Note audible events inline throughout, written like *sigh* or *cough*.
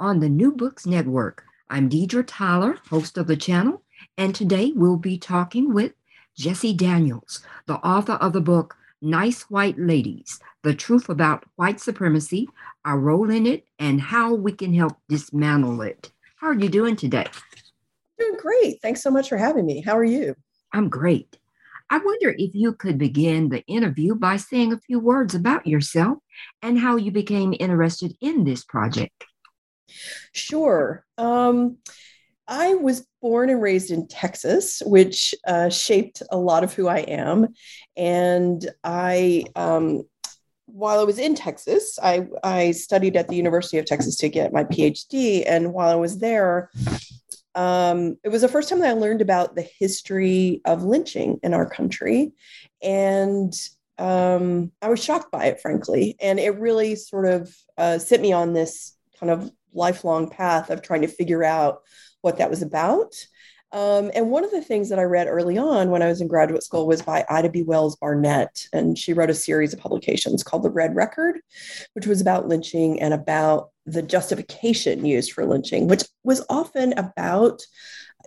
on the New Books Network. I'm Deidre Tyler, host of the channel, and today we'll be talking with Jessie Daniels, the author of the book Nice White Ladies The Truth About White Supremacy, Our Role in It, and How We Can Help Dismantle It. How are you doing today? Doing great. Thanks so much for having me. How are you? I'm great. I wonder if you could begin the interview by saying a few words about yourself and how you became interested in this project. Sure. Um, I was born and raised in Texas, which uh, shaped a lot of who I am. And I, um, while I was in Texas, I, I studied at the University of Texas to get my PhD. And while I was there, um, it was the first time that I learned about the history of lynching in our country. And um, I was shocked by it, frankly. And it really sort of uh, set me on this kind of lifelong path of trying to figure out what that was about. Um, and one of the things that I read early on when I was in graduate school was by Ida B. Wells Barnett. And she wrote a series of publications called The Red Record, which was about lynching and about the justification used for lynching, which was often about,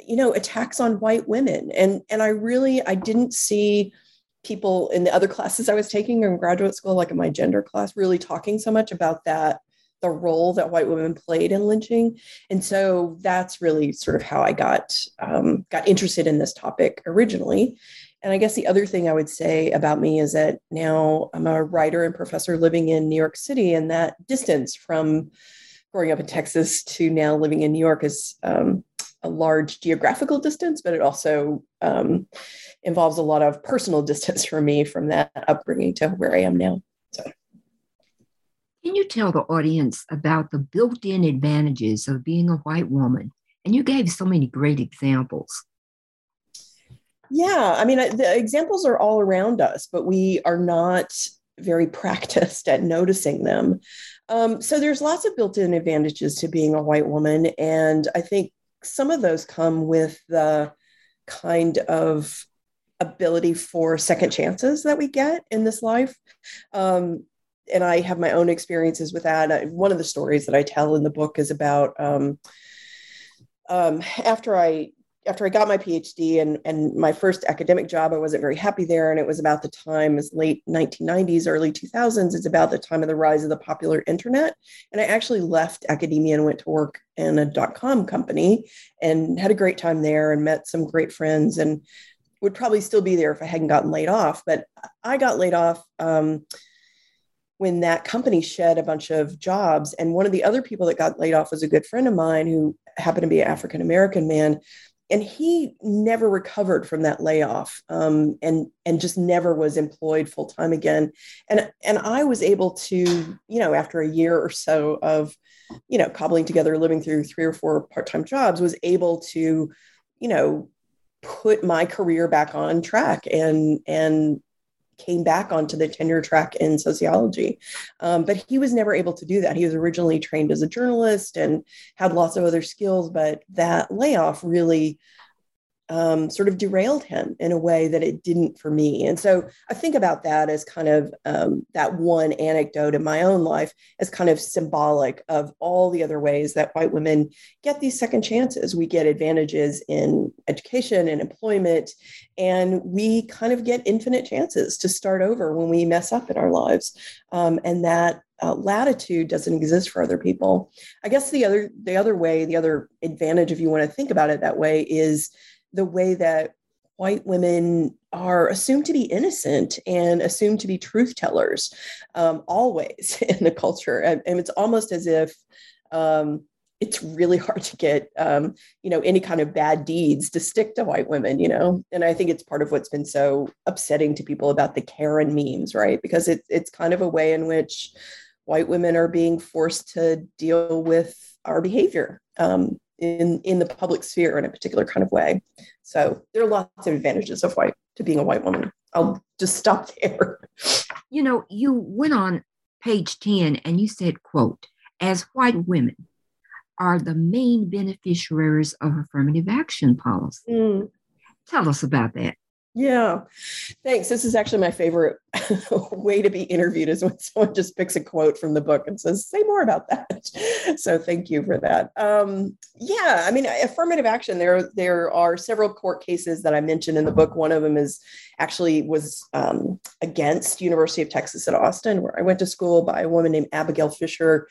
you know, attacks on white women. And, and I really, I didn't see people in the other *laughs* classes I was taking in graduate school, like in my gender class, really talking so much about that the role that white women played in lynching. And so that's really sort of how i got um, got interested in this topic originally. And i guess the other thing i would say about me is that now i'm a writer and professor living in new york city and that distance from growing up in texas to now living in new york is um, a large geographical distance but it also um, involves a lot of personal *laughs* distance for me from that upbringing to where i am now. So can you tell the audience about the built in advantages of being a white woman? And you gave so many great examples. Yeah, I mean, the examples are all around us, but we are not very *laughs* practiced at noticing them. Um, so there's lots of built in advantages to being a white woman. And I think some of those come with the kind of ability for second chances that we get in this life. Um, and I have my own experiences with that. One of the stories that I tell in the book is about um, um, after I after I got my PhD and and my first academic job, I wasn't very happy there, and it was about the time as late 1990s, early 2000s. It's about the time of the rise of the popular internet, and I actually left academia and went to work in a dot com company and had a great time there and met some great friends and would probably still be there if I hadn't gotten laid off. But I got laid off. Um, when that company shed a bunch of jobs. And one of the other people that got laid off was a good friend of mine who happened to be an African American man. And he never recovered from that layoff, um, and and just never was employed full time again. And and I was able to, you know, after a year or so of, you know, cobbling together, living through three or four part time jobs, was able to, you know, put my career back on track and and came back onto the tenure track in sociology. Um, but he was never able to do that. He was originally trained as a journalist and had lots of other skills, but that layoff really um, sort of derailed him in a way that it didn't for me. And so I think about that as kind of um, that one anecdote in my own life as kind of symbolic of all the other ways that white women get these second chances. We get advantages in education and employment, and we kind of get infinite chances to start over when we mess up in our lives. Um, and that uh, latitude doesn't exist for other people. I guess the other the other way, the other advantage, if you want to think about it that way, is the way that white women are assumed to be innocent and assumed to be truth tellers um, always *laughs* in the culture. And, and, it's almost as if um, it's really hard to get, um, you know, any kind of bad deeds to stick to white women, you know? And I think it's part of what's been so upsetting to people about the Karen memes, right? Because it, it's kind of a way in which white women are being forced to deal with our behavior. Um, in in the public sphere in a particular kind of way. So there are lots of advantages of white to being a white woman. I'll just stop *laughs* there. You know, you went on page 10 and you said, quote, as white women are the main beneficiaries of affirmative action policy. Mm. Tell us about that. Yeah, thanks. This is actually my favorite *laughs* way to be interviewed is when *laughs* someone just picks a quote from the book and says, "Say more about that." *laughs* So thank you for that. Um, yeah, I mean, affirmative action. There, there are several court cases that I mentioned in the book. One of them is actually was um, against University of Texas at Austin, where I went to school by a woman named Abigail Fisher.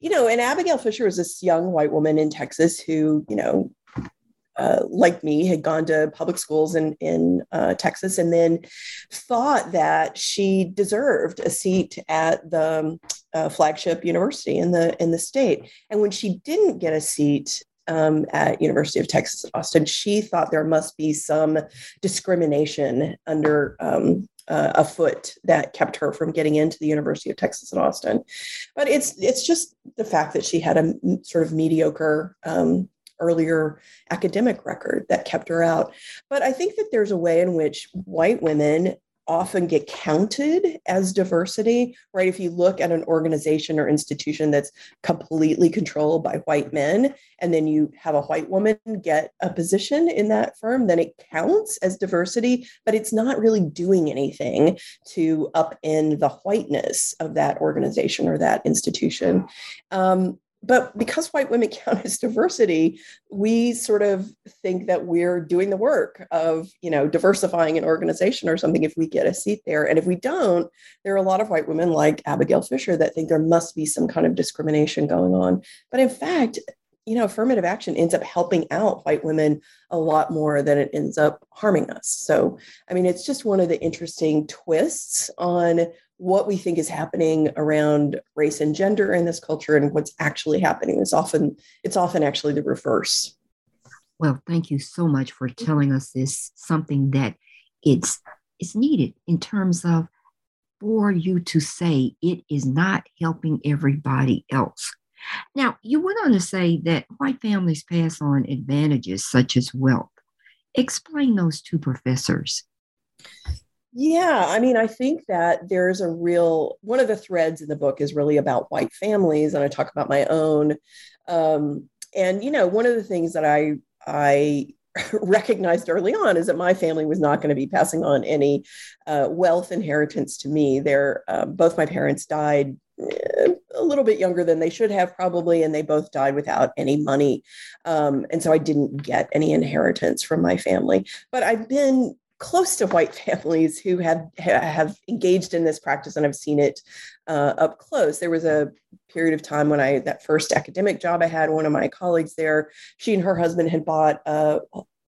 You know, and Abigail Fisher was this young white woman in Texas who, you know, uh, like me, had gone to public schools in in uh, Texas, and then thought that she deserved a seat at the uh, flagship university in the in the state. And when she didn't get a seat um, at University of Texas at Austin, she thought there must be some discrimination under um, uh, that kept her from getting into the University of Texas at Austin. But it's it's just the fact that she had a sort of mediocre um, earlier academic record that kept her out. But I think that there's a way in which white women often get counted as diversity, right? If you look at an organization or institution that's completely controlled by white men, and then you have a white woman get a position in that firm, then it counts as diversity, but it's not really doing anything to upend the whiteness of that organization or that institution. Um, but because white women *laughs* count as diversity we sort of think that we're doing the work of you know diversifying an organization or something if we get a seat there. And if we don't there are a lot of white women like abigail fisher that think there must be some kind of discrimination going on. But in fact you know affirmative action ends up helping out white women a lot more than it ends up harming us. So i mean it's just one of the interesting twists on what we think is happening around race and gender in this culture and what's actually happening. Is often it's often actually the reverse. Well thank you so much for telling us this something that it's it's needed in terms of for you to say it is not helping everybody else. Now you went on to say that white families pass on advantages such as wealth. Explain those two professors yeah, I mean, I think that there's a real one of the threads in the book is really about white families, and I talk about my own. Um, and you know, one of the things that I I *laughs* recognized early on is that my family was not going to be passing on any uh, wealth inheritance to me. They're uh, both my parents died eh, a little bit younger than they should have probably and they both died without any money um, and so i didn't get any inheritance from my family but i've been close to white *laughs* families who have have engaged in this practice and I've seen it uh, up close. There was a period of time when I that first academic job I had. One of my colleagues there, she and her husband had bought a,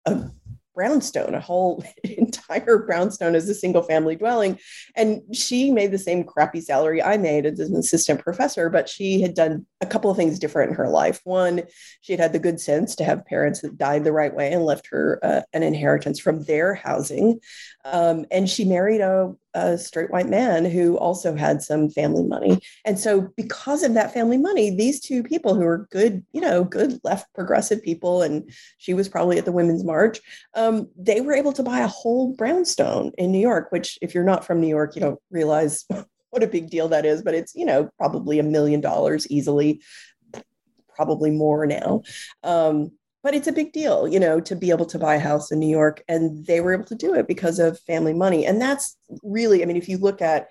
a brownstone, a whole *laughs* entire brownstone as a single family dwelling. And she made the same crappy salary I made as an assistant professor, but she had done a couple of things different in her life. One, she had had the good sense to have parents that died the right way and left her uh, an inheritance from their housing. Um, and she married a, a straight white man who also had some family money. And so, because of that family money, these two people who are good, you know, good left progressive people, and she was probably at the Women's March, um, they were able to buy a whole brownstone in New York, which, if you're not from New York, you don't realize *laughs* what a big deal that is, but it's, you know, probably a million dollars easily, probably more now. Um, but it's a big deal, you know, to be able to buy a house in New York. And they were able to do it because of family money. And that's really, I mean, if you look at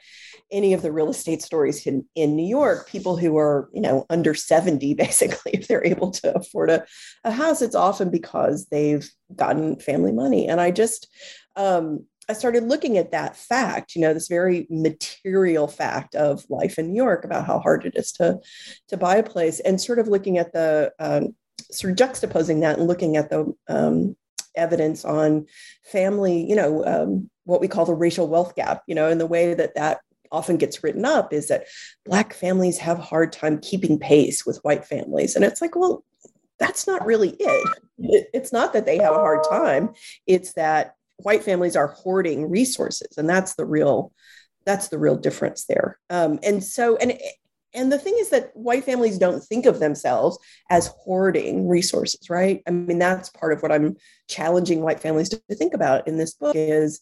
any of the real estate stories in, in New York, people who are, you know, under 70, *laughs* basically, if they're able to afford a, a house, it's often because they've gotten family money. And I just, um, I started looking at that fact, you know, this very material fact of life in New York about how hard it is to to buy a place, and sort of looking at the um, sort of juxtaposing that and looking at the um, evidence on family, you know, um, what we call the racial wealth gap, you know, and the way that that often gets written up is that Black families have hard time keeping pace with white families. And it's like, well, that's not really it. It's not that they have a hard time, it's that white families are hoarding resources. And that's the real. That's the real difference there. Um, and so, and and the thing is that white families don't think of themselves as hoarding resources, right? I mean, that's part of what I'm challenging white families to, think about in this book is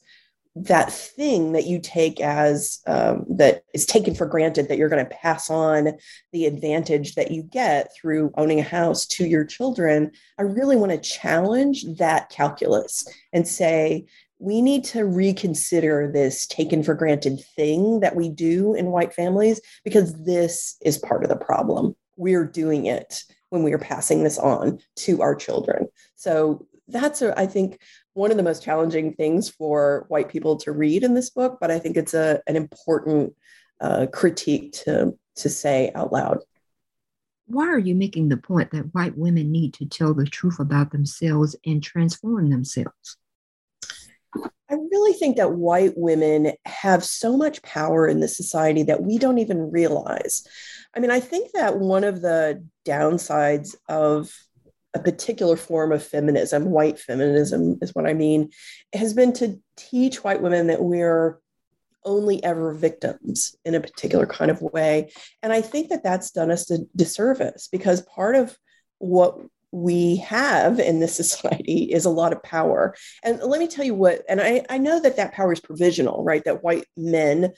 that thing that you take as um, that is taken for granted that you're going to pass on the advantage that you get through owning a house to your children i really want to challenge that calculus and say we need to reconsider this taken for granted thing that we do in white families because this is part of the problem. We're doing it when we are passing this on to our children. So that's, a, I think, one of the most challenging things for white people to read in this book, but I think it's a, an important uh, critique to, to say out loud. Why are you making the point that white women need to tell the truth about themselves and transform themselves? I really think that white women have so much power in this society that we don't even realize. I mean, I think that one of the downsides of a particular form of feminism, white feminism is what I mean, has been to teach white women that we're only ever victims in a particular kind of way. And I think that that's done us a disservice because part of what we have in this *laughs* society is a lot of power. And let me tell you what, and I, I know that that power is provisional, right? That white men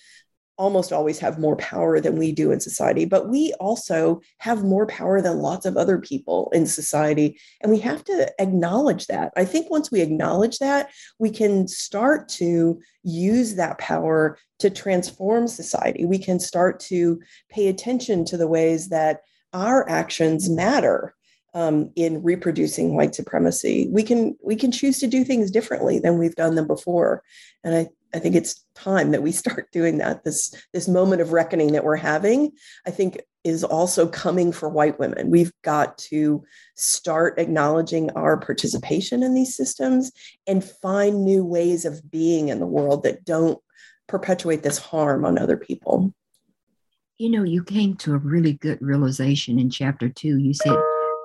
almost always have more power than we do in society, but we also have more power than lots of other people in society. And we have to acknowledge that. I think once we acknowledge that, we can start to use that power to transform society. We can start to pay attention to the ways that our actions matter um, in reproducing white supremacy. We can we can choose to do things differently than we've done them before, and I, I think it's time that we start doing that. This this moment of reckoning that we're having, I think, is also coming for white women. We've got to start acknowledging our participation in these systems and find new ways of being in the world that don't perpetuate this harm on other people. You know, you came to a really good realization in chapter two. You said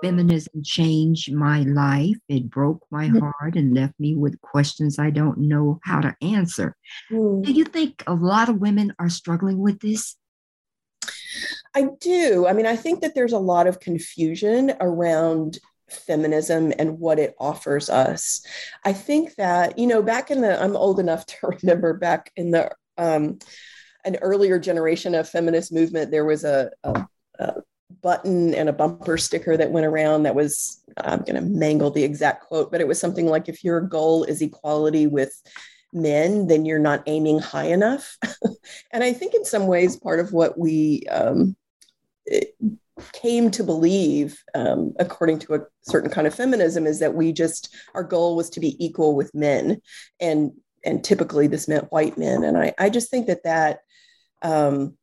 Feminism changed my life. It broke my mm. heart and left me with questions I don't know how to answer. Mm. Do you think a lot of women are struggling with this? I do. I mean, I think that there's a lot of confusion around feminism and what it offers us. I think that, you know, back in the, I'm old enough *laughs* to remember back in the, um, an earlier generation of feminist movement, there was a, a, a button and a bumper sticker that went around that was i'm going to mangle the exact quote but it was something like if your goal is equality with men then you're not aiming high enough. *laughs* And i think in some ways part of what we um, came to believe um, according to a certain kind of feminism is that we just our goal was to be equal with men and and typically this meant white men. And i i just think that that um,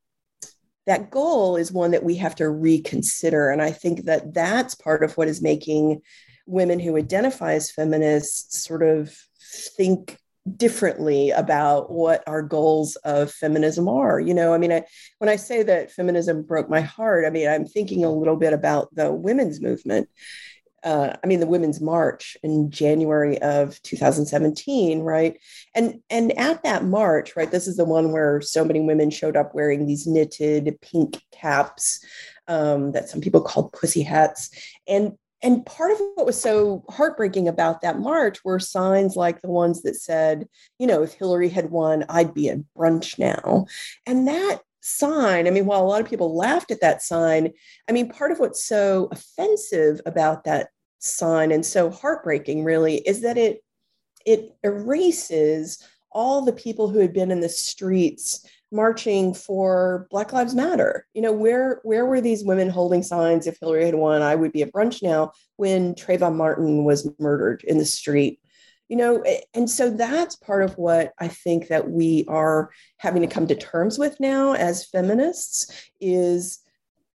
that goal is one that we have to reconsider. And I think that that's part of what is making women who identify as feminists sort of think differently about what our goals of feminism are you know i mean I, when i say that feminism broke my heart i mean i'm thinking a little bit about the women's movement uh, I mean, the Women's March in January of 2017, right? And and at that march, right, this is the one where so many women showed up wearing these knitted pink caps um, that some people called pussy hats, and and part of what was so heartbreaking about that march were signs like the ones that said, you know, if Hillary had won, I'd be at brunch now, and that sign, I mean, while a lot of people laughed at that sign, I mean, part of what's so offensive about that sign and so heartbreaking really is that it it erases all the people who had been in the streets marching for Black Lives Matter. You know, where where were these women holding signs? If Hillary had won, I would be at brunch now. When Trayvon Martin was murdered in the street, you know and so that's part of what i think that we are having to come to terms with now as feminists is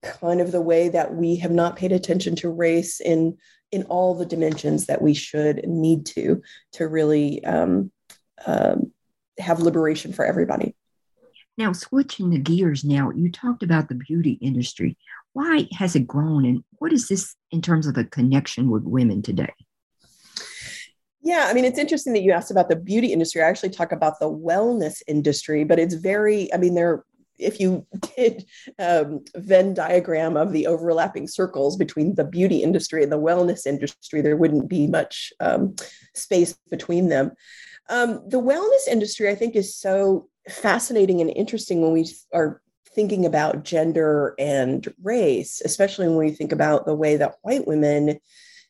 kind of the way that we have not paid attention to race in in all the dimensions that we should need to to really um, um, have liberation for everybody. Now switching the gears now you talked about the beauty industry. Why has it grown and what is this in terms of a connection with women today? Yeah, I mean, it's interesting that you asked about the beauty industry. I actually talk about the wellness industry, but it's very, I mean, there, if you did um, Venn diagram of the overlapping circles between the beauty industry and the wellness industry, there wouldn't be much um, space between them. Um, the wellness industry, I think, is so fascinating and interesting when we are thinking about gender and race, especially when we think about the way that white women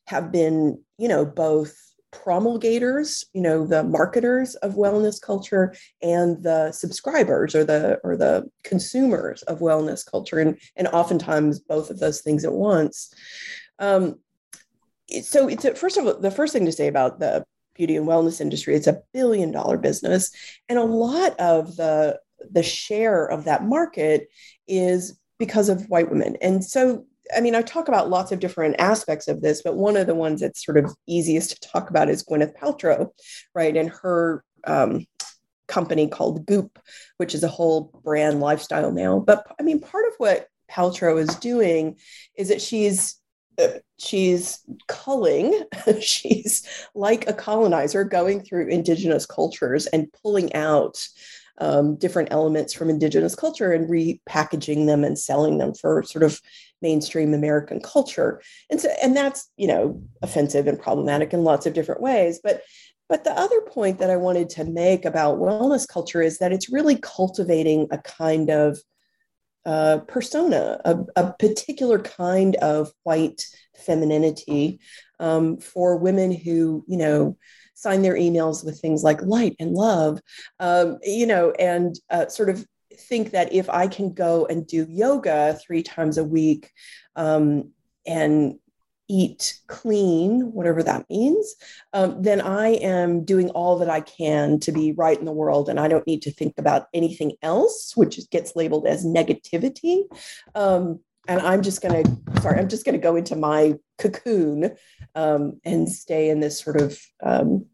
have been, you know, both promulgators you know the marketers of wellness culture and the subscribers or the or the consumers of wellness culture and and oftentimes both of those things at once. Um, so it's a, first of all the first thing to say about the beauty and wellness industry it's a billion dollar business and a lot of the the share of that market is because of white women. And so I mean, I talk about lots of different aspects of this, but one of the ones that's sort of easiest to talk about is Gwyneth Paltrow, right? And her um, company called Goop, which is a whole brand lifestyle now. But I mean, part of what Paltrow is doing is that she's uh, she's culling *laughs* she's like a colonizer going through indigenous cultures and pulling out um, different elements from indigenous culture and repackaging them and selling them for sort of mainstream American culture. And so, and that's, you know, offensive and problematic in lots of different ways. But but the other point that I wanted to make about wellness culture is that it's really cultivating a kind of uh, persona, a, a, particular kind of white femininity um, for women who, you know, sign their emails with things like light and love, um, you know, and uh, sort of think that if I can go and do yoga three times a week um, and eat clean, whatever that means, um, then I am doing all that I can to be right in the world. And I don't need to think about anything else, which gets labeled as negativity. Um, and I'm just going to, sorry, I'm just going to go into my cocoon um, and stay in this sort of um,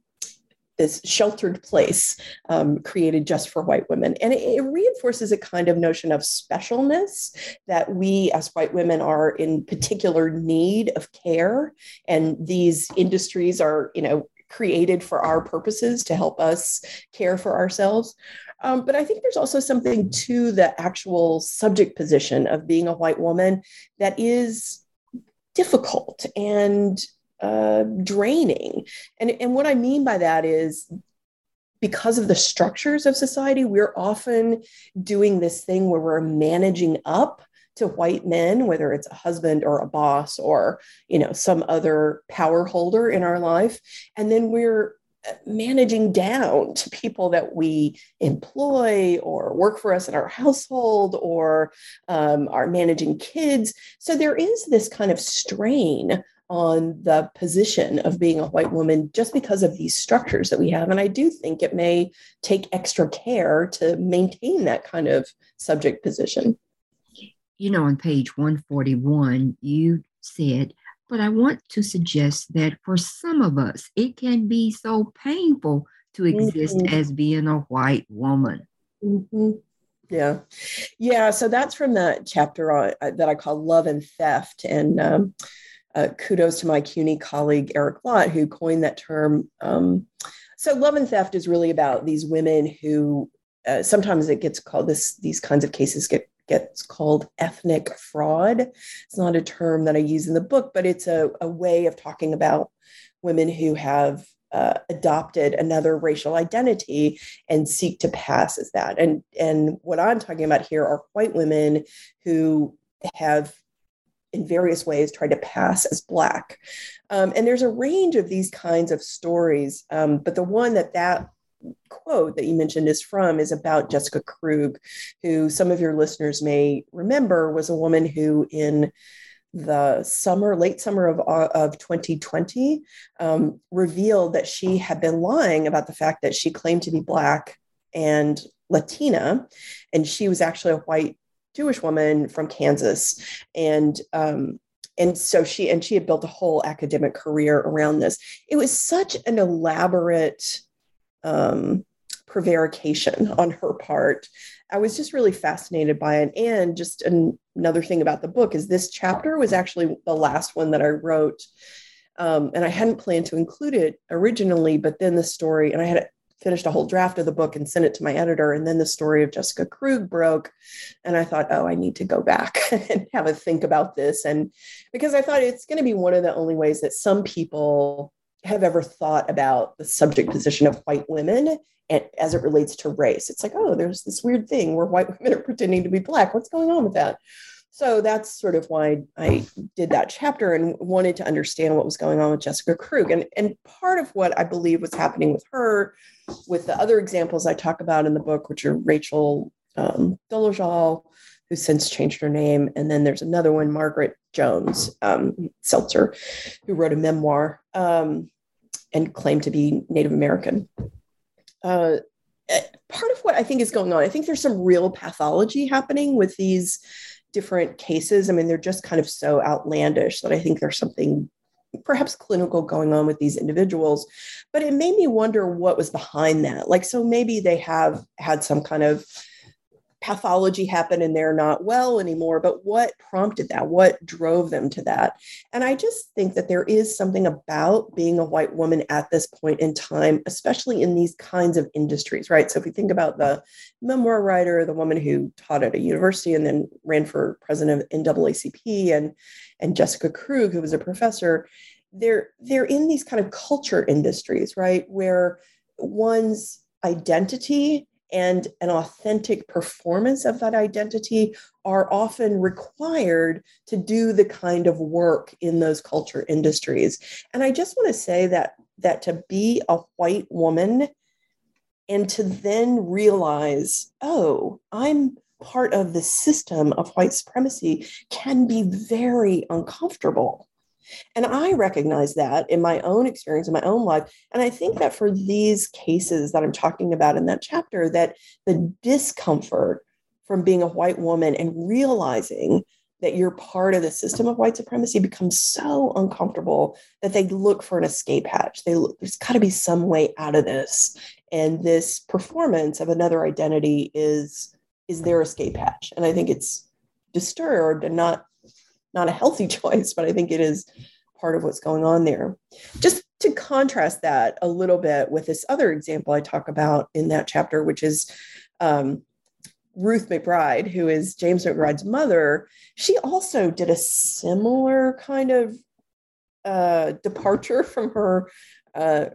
this sheltered place um, created just for white women. And it, it, reinforces a kind of notion of specialness that we as white women are in particular need of care. And these industries are, you know, created for our purposes to help us care for ourselves. Um, but I think there's also something to the actual subject position of being a white woman that is difficult and uh, draining. And, and what I mean by that is because of the structures of society, we're often doing this thing where we're managing up to white men whether it's a husband or a boss or you know some other power holder in our life and then we're managing down to people that we employ or work for us in our household or um, are managing kids so there is this kind of strain on the position of being a white woman just because of these structures that we have. And I do think it may take extra care to maintain that kind of subject position. You know, on page 141, you said, but I want to suggest that for some of us, it can be so painful to exist mm-hmm. as being a white woman. Mm-hmm. Yeah. Yeah. So that's from that chapter on, uh, that I call Love and Theft. And um, uh, kudos to my CUNY colleague Eric Lott, who coined that term. Um, so, love and theft is really about these women who uh, sometimes it gets called this. These kinds of cases get gets called ethnic fraud. It's not a term that I use in the book, but it's a, a way of talking about women who have uh, adopted another racial identity and seek to pass as that. And and what I'm talking about here are white women who have in various ways tried to pass as black. Um, and there's a range of these kinds of stories, um, but the one that that quote that you mentioned is from is about Jessica Krug, who some of your listeners may remember was a woman who in the summer, late summer of, of 2020, um, revealed that she had been lying about the fact that she claimed to be Black and Latina, and she was actually a white Jewish woman from Kansas. And um, and so she and she had built a whole academic career around this. It was such an elaborate um, prevarication on her part. I was just really fascinated by it. And just an, another thing about the book is this chapter was actually the last one that I wrote. Um, and I hadn't planned to include it originally, but then the story, and I had finished a whole draft of the book and sent it to my editor. And then the story of Jessica Krug broke. And I thought, oh, I need to go back *laughs* and have a think about this. And because I thought it's going to be one of the only ways that some people have ever thought about the subject position of white women and as it relates to race. It's like, oh, there's this weird thing where white *laughs* women are pretending to be black. What's going on with that? So that's sort of why I did that chapter and wanted to understand what was going on with Jessica Krug. And, and part of what I believe was happening with her, with the other examples I talk about in the book, which are Rachel um, Dolezal, who since changed her name, and then there's another one, Margaret Jones um, Seltzer, who wrote a memoir. Um, and claim to be Native American. Uh, eh, part of what I think is going on, I think there's some real pathology happening with these different cases. I mean, they're just kind of so outlandish that I think there's something perhaps clinical going on with these individuals. But it made me wonder what was behind that. Like, so maybe they have had some kind of pathology happen and they're not well anymore but what prompted that? What drove them to that? And i just think that there is something about being a white woman at this point in time especially in these kinds of industries right? So if we think about the memoir writer the woman who taught at a university and then ran for president of naacp and and jessica krug who was a professor they're they're in these kind of culture industries right? Where one's identity and an authentic performance of that identity are often required to do the kind of work in those culture industries. And i just want to say that that to be a white woman and to then realize oh i'm part of the system of white supremacy can be very uncomfortable and I recognize that in my own experience, in my own life. And I think that for these cases that I'm talking about in that chapter, that the discomfort from being a white woman and realizing that you're part of the system of white supremacy becomes so uncomfortable that they look for an escape hatch. They look, there's got to be some way out of this, and this performance of another identity is is their escape hatch. And I think it's disturbed and not not a healthy *laughs* choice, but I think it is part of what's going on there. Just to contrast that a little bit with this other example I talk about in that chapter, which is um, Ruth McBride, who is James McBride's mother, she also did a similar kind of uh, departure *laughs* from her uh,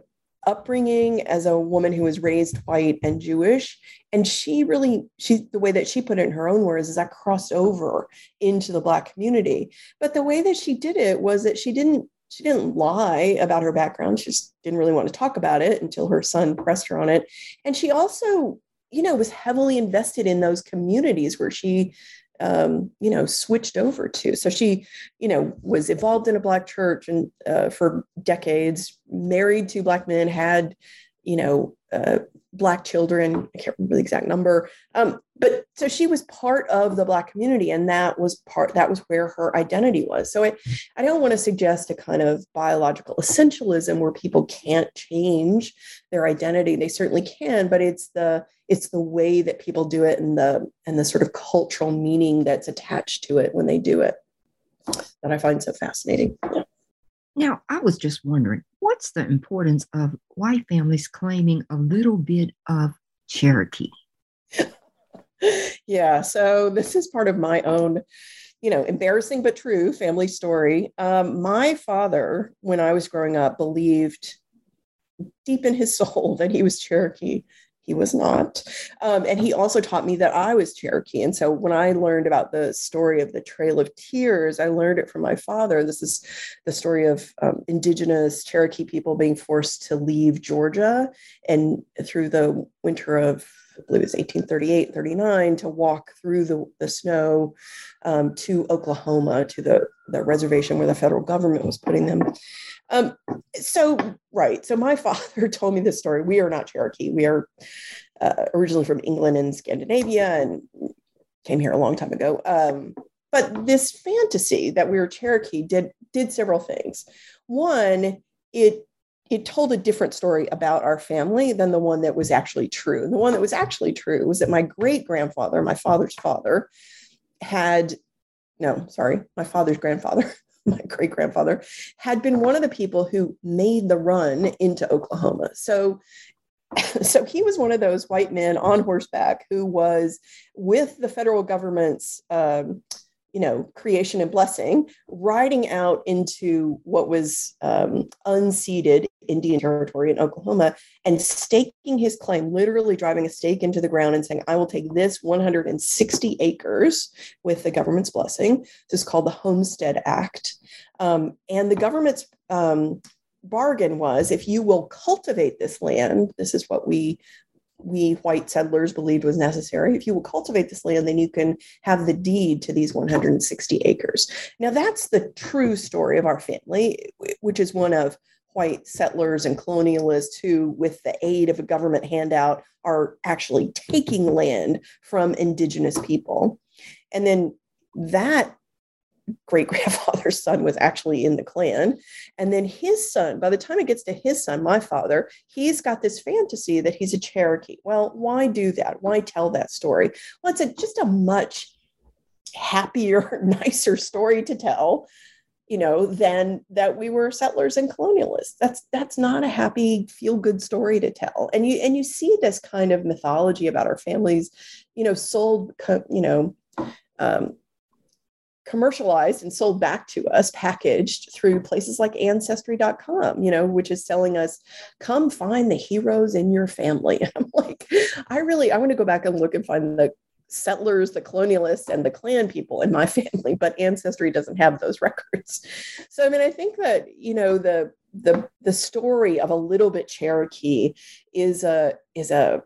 upbringing as a woman who was raised white and Jewish. And she really, she the way that she put it in her own words is I crossed over into the black community. But the way that she did it was that she didn't she didn't lie about her background. She just didn't really want to talk about it until her son pressed her on it. And she also, you know, was heavily invested in those communities where she um, you know, switched over to. So she, you know, was involved in a black church and uh, for decades, married to black men, had, you know, uh, black children. I can't remember the exact number. Um, but so she was part of the black community, and that was part. That was where her identity was. So I, I don't want to suggest a kind of biological essentialism where people can't change their identity. They certainly can, but it's the it's the way that people do it and the and the sort of cultural meaning that's attached to it when they do it that I find so fascinating. Yeah. Now, I was just wondering, what's the importance of white families claiming a little bit of Cherokee? yeah, so this is part of my own, you know, embarrassing but true family story. Um, my father, when I was growing up, believed deep in his *laughs* soul that he was Cherokee he was not. Um, and he also taught me that I was Cherokee. And so when I learned about the story of the Trail of Tears, I learned it from my father. This is the story of um, indigenous Cherokee people being forced to leave Georgia and through the winter of I believe it's 1838, 39, to walk through the, the snow um, to Oklahoma, to the, the reservation where the federal government was putting them. Um, so, right. So, my *laughs* father told me this story. We are not Cherokee. We are uh, originally from England and Scandinavia and came here a long time ago. Um, but this fantasy that we were Cherokee did did several things. One, it it told a different story about our family than the one that was actually true. And the one that was actually true was that my great grandfather, my father's father, had no, sorry, my father's grandfather *laughs* *laughs* my great grandfather, had been one of the people who made the run into Oklahoma. So, *laughs* so he was one of those white men on horseback who was with the federal government's um, you know, creation and blessing, riding out into what was um, unceded Indian territory in Oklahoma and staking his claim, literally driving a stake into the ground and saying, I will take this 160 acres with the government's blessing. This is called the Homestead Act. Um, and the government's um, bargain was if you will cultivate this land, this is what we we white settlers believed was necessary. If you will cultivate this land, then you can have the deed to these 160 acres. Now, that's the true story of our family, which is one of white settlers and colonialists who, with the aid of a government handout, are actually taking land from indigenous people. And then that great *laughs* grandfather's son was actually in the Klan. And then his son, by the time it gets to his son, my father, he's got this fantasy that he's a Cherokee. Well, why do that? Why tell that story? Well, it's a, just a much happier, *laughs* nicer story to tell you know than that we were settlers and colonialists that's that's not a happy feel good story to tell and you and you see this kind of mythology about our families you know sold you know um, commercialized and sold back to us packaged through places like ancestry.com you know which is telling us come find the heroes in your family. *laughs* I'm like i really i want to go back and look and find the settlers the colonialists and the Klan people in my *laughs* family but ancestry doesn't have those *laughs* records. So i mean i think that you know the the the story of a little bit cherokee is a is a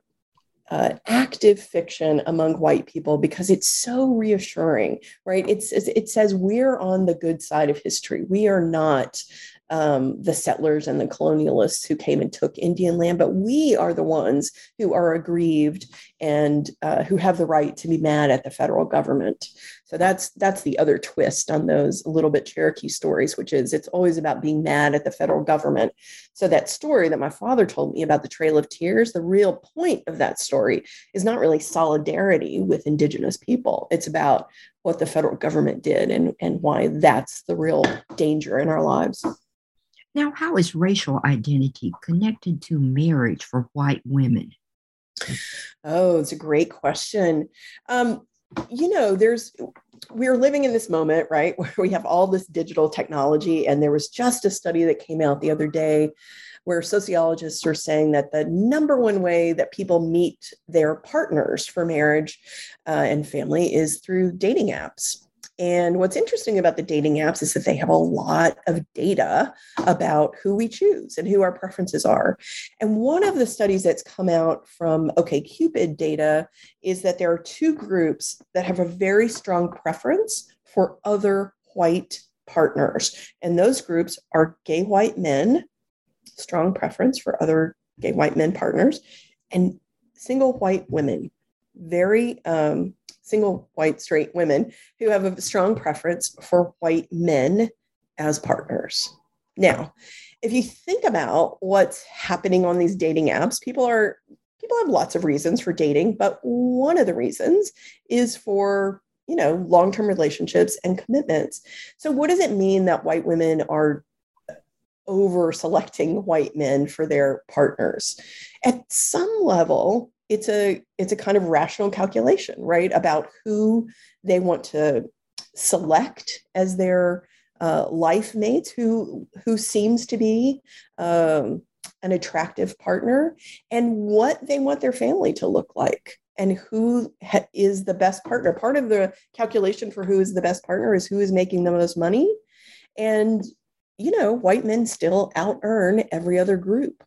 uh, active fiction among white people because it's so reassuring, right? It's, it says we're on the good side of history. We are not um, the settlers and the colonialists who came and took Indian land, but we are the ones who are aggrieved and uh, who have the right to be mad at the federal government. So that's that's the other twist on those a little bit Cherokee stories, which is it's always about being mad at the federal government. So that story that my father told me about the Trail of Tears, the real point of that story is not really solidarity with Indigenous people. It's about what the federal government did and, and why that's the real danger in our lives. Now, how is racial identity connected to marriage for white women? Oh, it's a great question. Um, you know, there's we're living in this moment, right, *laughs* where we have all this digital technology, and there was just a study that came out the other day where sociologists are saying that the number one way that people meet their partners for marriage uh, and family is through dating apps. And what's interesting about the dating apps is that they have a lot of data about who we choose and who our preferences are. And one of the studies that's come out from OKCupid data is that there are two groups that have a very strong preference for other white partners. And those groups are gay white men, strong preference for other gay white men partners, and single white women, very um, single white straight women who have a strong preference for white men as partners. Now, if you think about what's happening on these dating apps, people are people have lots of reasons for dating, but one of the reasons is for you know long-term relationships and commitments. So what does it mean that white women are over selecting white men for their partners. At some level, it's a it's a kind of rational calculation, right, about who they want to select as their uh, life mates, who who seems to be um, an attractive partner, and what they want their family to look like and who ha- is the best partner. Part of the calculation for who is the best partner is who is making the most money. And, you know, white men still out earn every other group.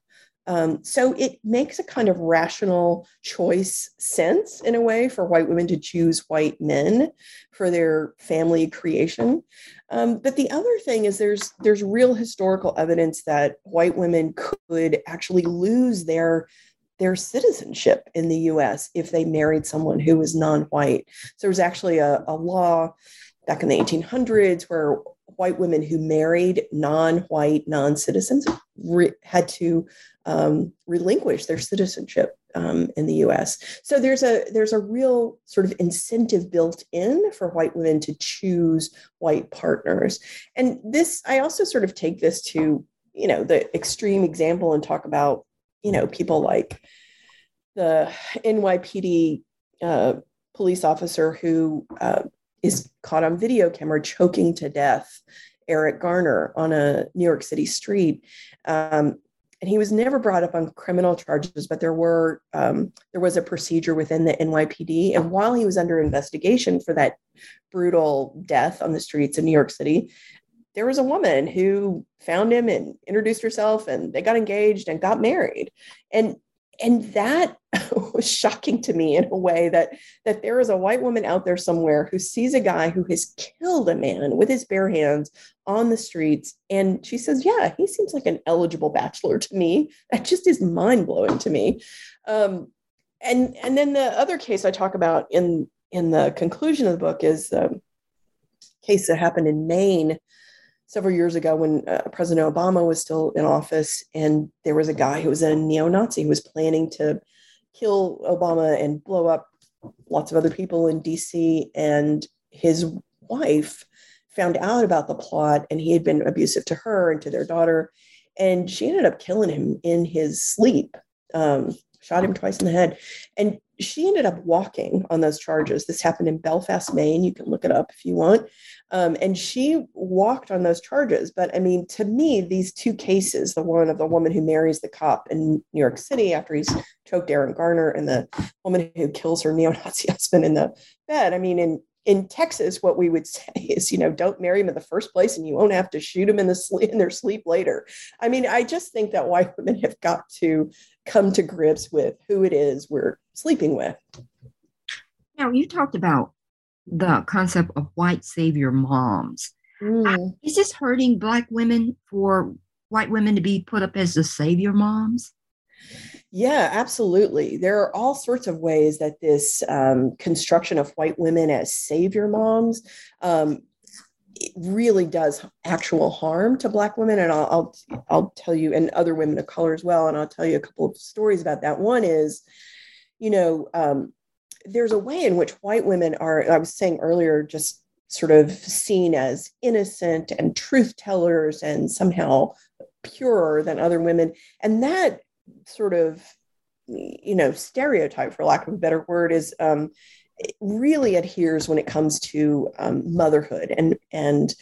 Um, so it makes a kind of rational choice sense in a way for white women to choose white men for their family creation. Um, but the other thing is there's there's real historical evidence that white women could actually lose their their citizenship in the US if they married someone who was non white. So there was actually a, a law back in the 1800s where white women who married non white, non citizens re- had to um, relinquish their citizenship um, in the US. So there's a there's a real sort of incentive built in for white women to choose white partners. And this I also sort of take this to, you know, the extreme example and talk about you know, people like the NYPD uh, police officer who uh, is caught on video camera choking to death Eric Garner on a New York City street. Um, and he was never brought up on criminal charges, but there were um, there was a procedure within the NYPD, and while he was under investigation for that brutal death on the streets of New York City, there was a woman who found him and introduced herself and they got engaged and got married and and that *laughs* was shocking to me in a way that that there is a white woman out there somewhere who sees a guy who has killed a man with his bare hands on the streets. And she says yeah he seems like an eligible bachelor to me. That just is mind-blowing to me. Um, and and then the other case i talk about in in the conclusion of the book is a case that happened in maine several years ago when uh, President Obama was still in office, and there was a guy who was a neo Nazi who was planning to kill Obama and blow up lots of other people in DC. And his wife found out about the plot, and he had been abusive to her and to their daughter. And she ended up killing him in his sleep, um, shot him twice in the head. And she ended up walking on those charges. This happened in Belfast, Maine. You can look it up if you want. Um, and she walked on those charges. But I mean, to me, these two cases the one of the woman who marries the cop in New York City after he's choked Eric Garner, and the woman who kills her neo Nazi *laughs* husband in the bed. I mean, in in Texas, what we would *laughs* say is, you know, don't marry him in the first place, and you won't have to shoot him in the sleep in their sleep later. I mean, I just think that white *laughs* women have got to come to grips with who it is we're sleeping with. Now, you talked about the concept of white savior moms. Mm. Is this hurting Black women for white women to be put up as the savior moms? Yeah, absolutely. There are all sorts of ways that this um, construction of white women as savior moms um, really does actual harm to Black women, and I'll, I'll I'll tell you, and other women of color as well, and I'll tell you a couple of stories about that. One is, you know, um, there's a way in which white women are, I was saying earlier, just sort of seen as innocent and truth tellers and somehow purer than other women. And that sort of, you know, stereotype, for lack of a better word, is um, really adheres when it comes to um, motherhood and and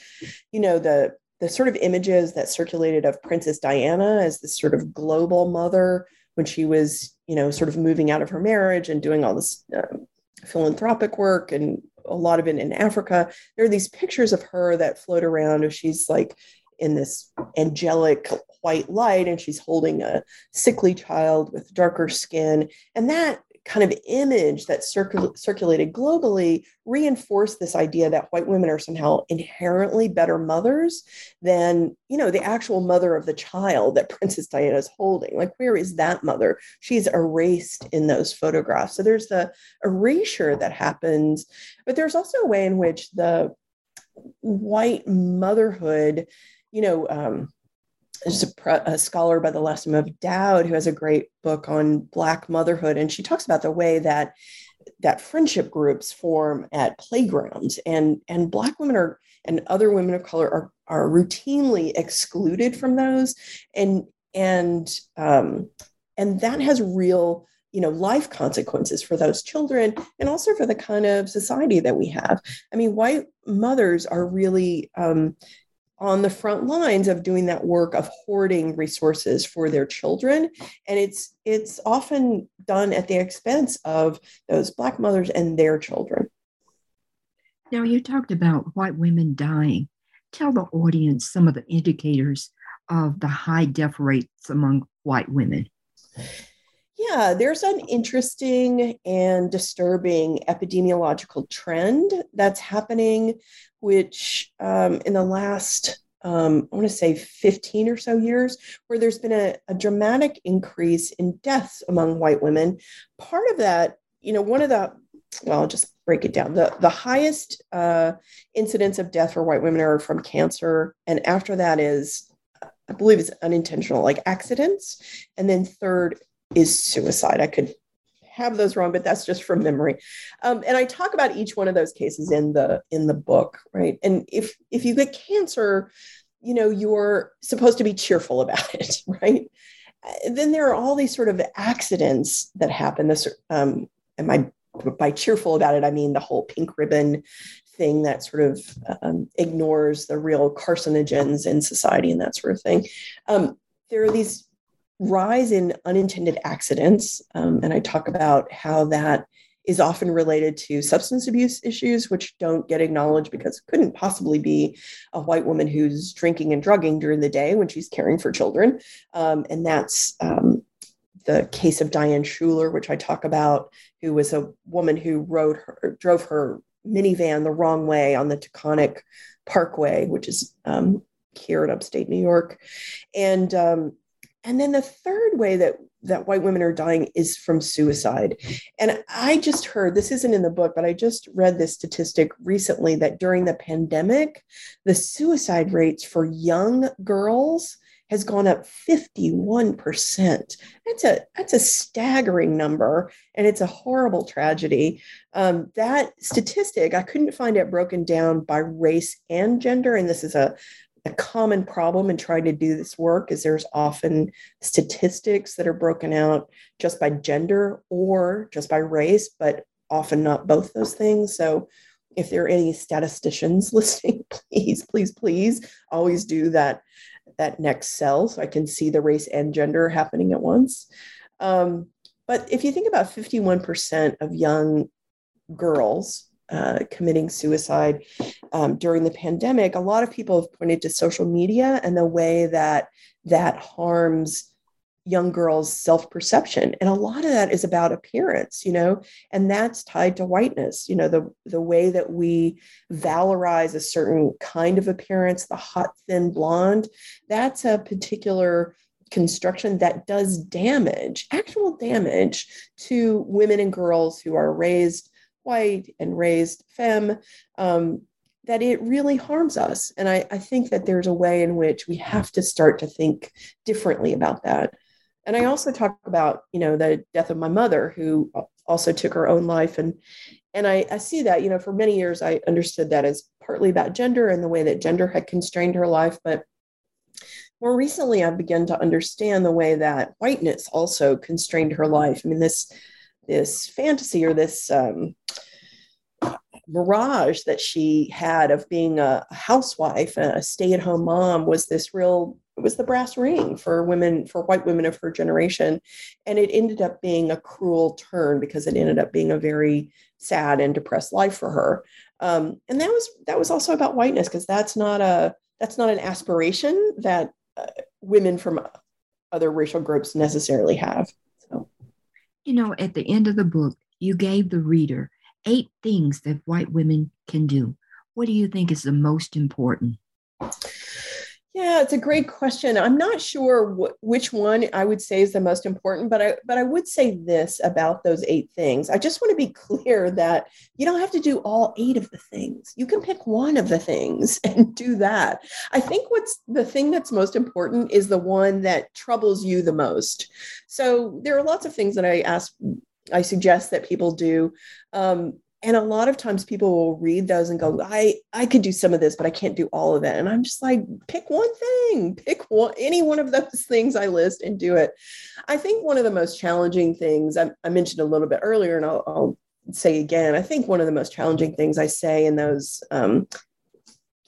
you know the the sort of images that circulated of Princess Diana as this sort of global mother when she was, you know, sort of moving out of her marriage and doing all this uh, philanthropic work and a lot of it in Africa. There are these pictures of her that float around as she's like in this angelic white light and she's holding a sickly child with darker skin. And that kind of image that circul- circulated globally reinforced this idea that white women are somehow inherently better mothers than you know the actual mother of the child that *laughs* princess diana is holding. Like where is that mother? She's erased in those photographs. So there's the erasure that happens but there's also a way in which the white motherhood you know um, there's a, a, scholar by the last name of Dow who has a great book on Black motherhood, and she talks about the way that that friendship groups form at playgrounds, and and Black women are and other women of color are are routinely excluded from those. And and um, and that has real you know life consequences for those children and also for the kind of society that we have. I mean white mothers are really um, on the front lines of doing that work of hoarding resources for their children. And it's it's often done at the expense of those black mothers and their children. Now you talked about white women dying. Tell the audience some of the indicators of the high death rates among white women. Yeah, there's an interesting and disturbing epidemiological trend that's happening, which um, in the last, um, I want to say 15 or so years, where there's been a, a dramatic increase in deaths among white women. Part of that, you know, one of the, well, I'll just break it down. The, the highest uh, incidence of death for white women are from cancer. And after that is I believe it's unintentional, like accidents. And then third is suicide. I could have those wrong, but that's just from memory. Um, and I talk about each one of those cases in the in the book, right? And if if you get cancer, you know you're supposed to be cheerful about it, *laughs* right? Then there are all these sort of accidents that happen. This um, and my by cheerful about it, I mean the whole pink ribbon thing that sort of um, ignores the real carcinogens in society and that sort of thing. Um, there are these rise in unintended accidents. Um, and I talk about how that is often related to substance abuse issues, which don't get acknowledged because it couldn't possibly be a white woman who's drinking and drugging during the day when she's caring for children. Um, and that's um, the case of Diane Schuler, which I talk about, who was a woman who rode her, drove her minivan the wrong way on the Taconic Parkway, which is um, here in upstate New York. And um, and then the third way that that white women are dying is from suicide. And I just heard this isn't in the book, but I just read this statistic recently that during the pandemic, the suicide rates for young girls has gone up 51%. That's a that's a staggering number and it's a horrible tragedy. Um, that statistic, I couldn't find it broken down by race and gender. And this is a a common problem in trying to do this work is there's often statistics that are broken out just by gender or just by race, but often not both those things. So if there are any statisticians *laughs* listening, please, please, please always do that that next cell so I can see the race and gender happening at once. Um, but if you think about 51% of young girls uh, committing suicide um, during the pandemic, a lot of people have pointed to social media and the way that that harms young girls' self perception. And a lot of that is about appearance, you know, and that's tied to whiteness, you know, the, the way that we valorize a certain kind of appearance, the hot, thin blonde, that's a particular construction that does damage, actual damage to women and girls who are raised white and raised femme, um, that it really harms us. And I, I think that there's a way in which we have to start to think differently about that. And I also talk about, you know, the death of my mother, who also took her own life. And and I, I see that, you know, for many years I understood that as partly about gender and the way that gender had constrained her life. But more recently, I've begun to understand the way that whiteness also constrained her life. I mean, this this fantasy or this um, mirage that she had of being a housewife, and a stay-at-home mom, was this real. It was the brass ring for women, for white women of her generation, and it ended up being a cruel turn because it ended up being a very sad and depressed life for her. Um, and that was that was also about whiteness because that's not a that's not an aspiration that uh, women from other racial groups necessarily have. You know, at the end of the book, you gave the reader eight things that white women can do. What do you think is the most important? Yeah, it's a great question. I'm not sure wh- which one I would say is the most important, but I but I would say this about those eight things. I just want to be *laughs* clear that you don't have to do all eight of the things. You can pick one of the things *laughs* and do that. I think what's the thing that's most important is the one that troubles you the most. So there are lots of things that I ask I suggest that people do. Um, and a lot of times people will read those and go i i could do some of this but i can't do all of it. And i'm just like pick one thing. Pick one any one of those *laughs* things i list and do it. I think one of the most challenging things i, I mentioned a little bit earlier and I'll, I'll, say again i think one of the most challenging things i say in those um,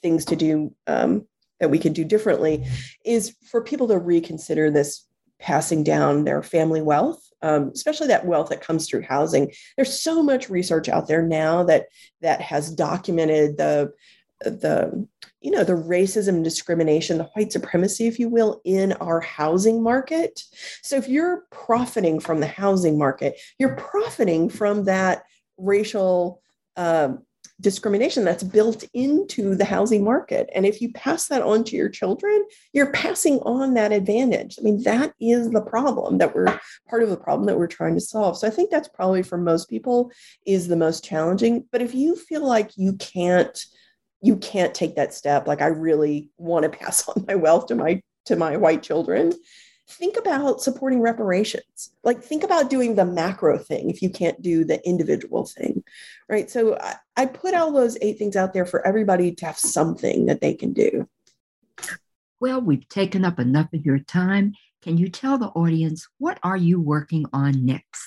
things to do um, that we could do differently is for people to reconsider this passing down their family wealth um, especially that wealth that comes through housing. There's so much research out there now that that has documented the the you know the racism discrimination the white supremacy if you will in our housing market so if you're profiting from the housing market you're profiting from that racial um, discrimination that's built into the housing market. And if you pass that on to your children, you're passing on that advantage. I mean, that is the problem that we're part of the problem that we're trying to solve. So I think that's probably for most people is the most challenging. But if you feel like you can't, you can't take that step, like I really want to pass *laughs* on my wealth to my to my white children, think about supporting reparations. Like, think about doing the macro thing if you can't do the individual thing, right? So, I, I put all those eight things out there for everybody to have something that they can do. Well, we've taken up enough of your time. Can you tell the audience what are you working on next?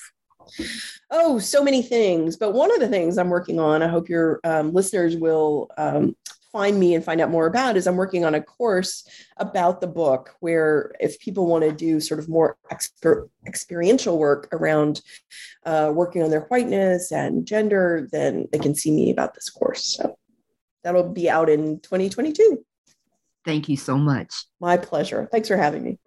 Oh, so many things. But one of the things I'm working on, I hope your um, listeners will um, find me and find out more about is I'm working on a course about the book where if people want to do sort of more exper- experiential work around uh, working on their whiteness and gender, then they can see me about this course. So that'll be out in 2022. Thank you so much. My pleasure. Thanks for having me.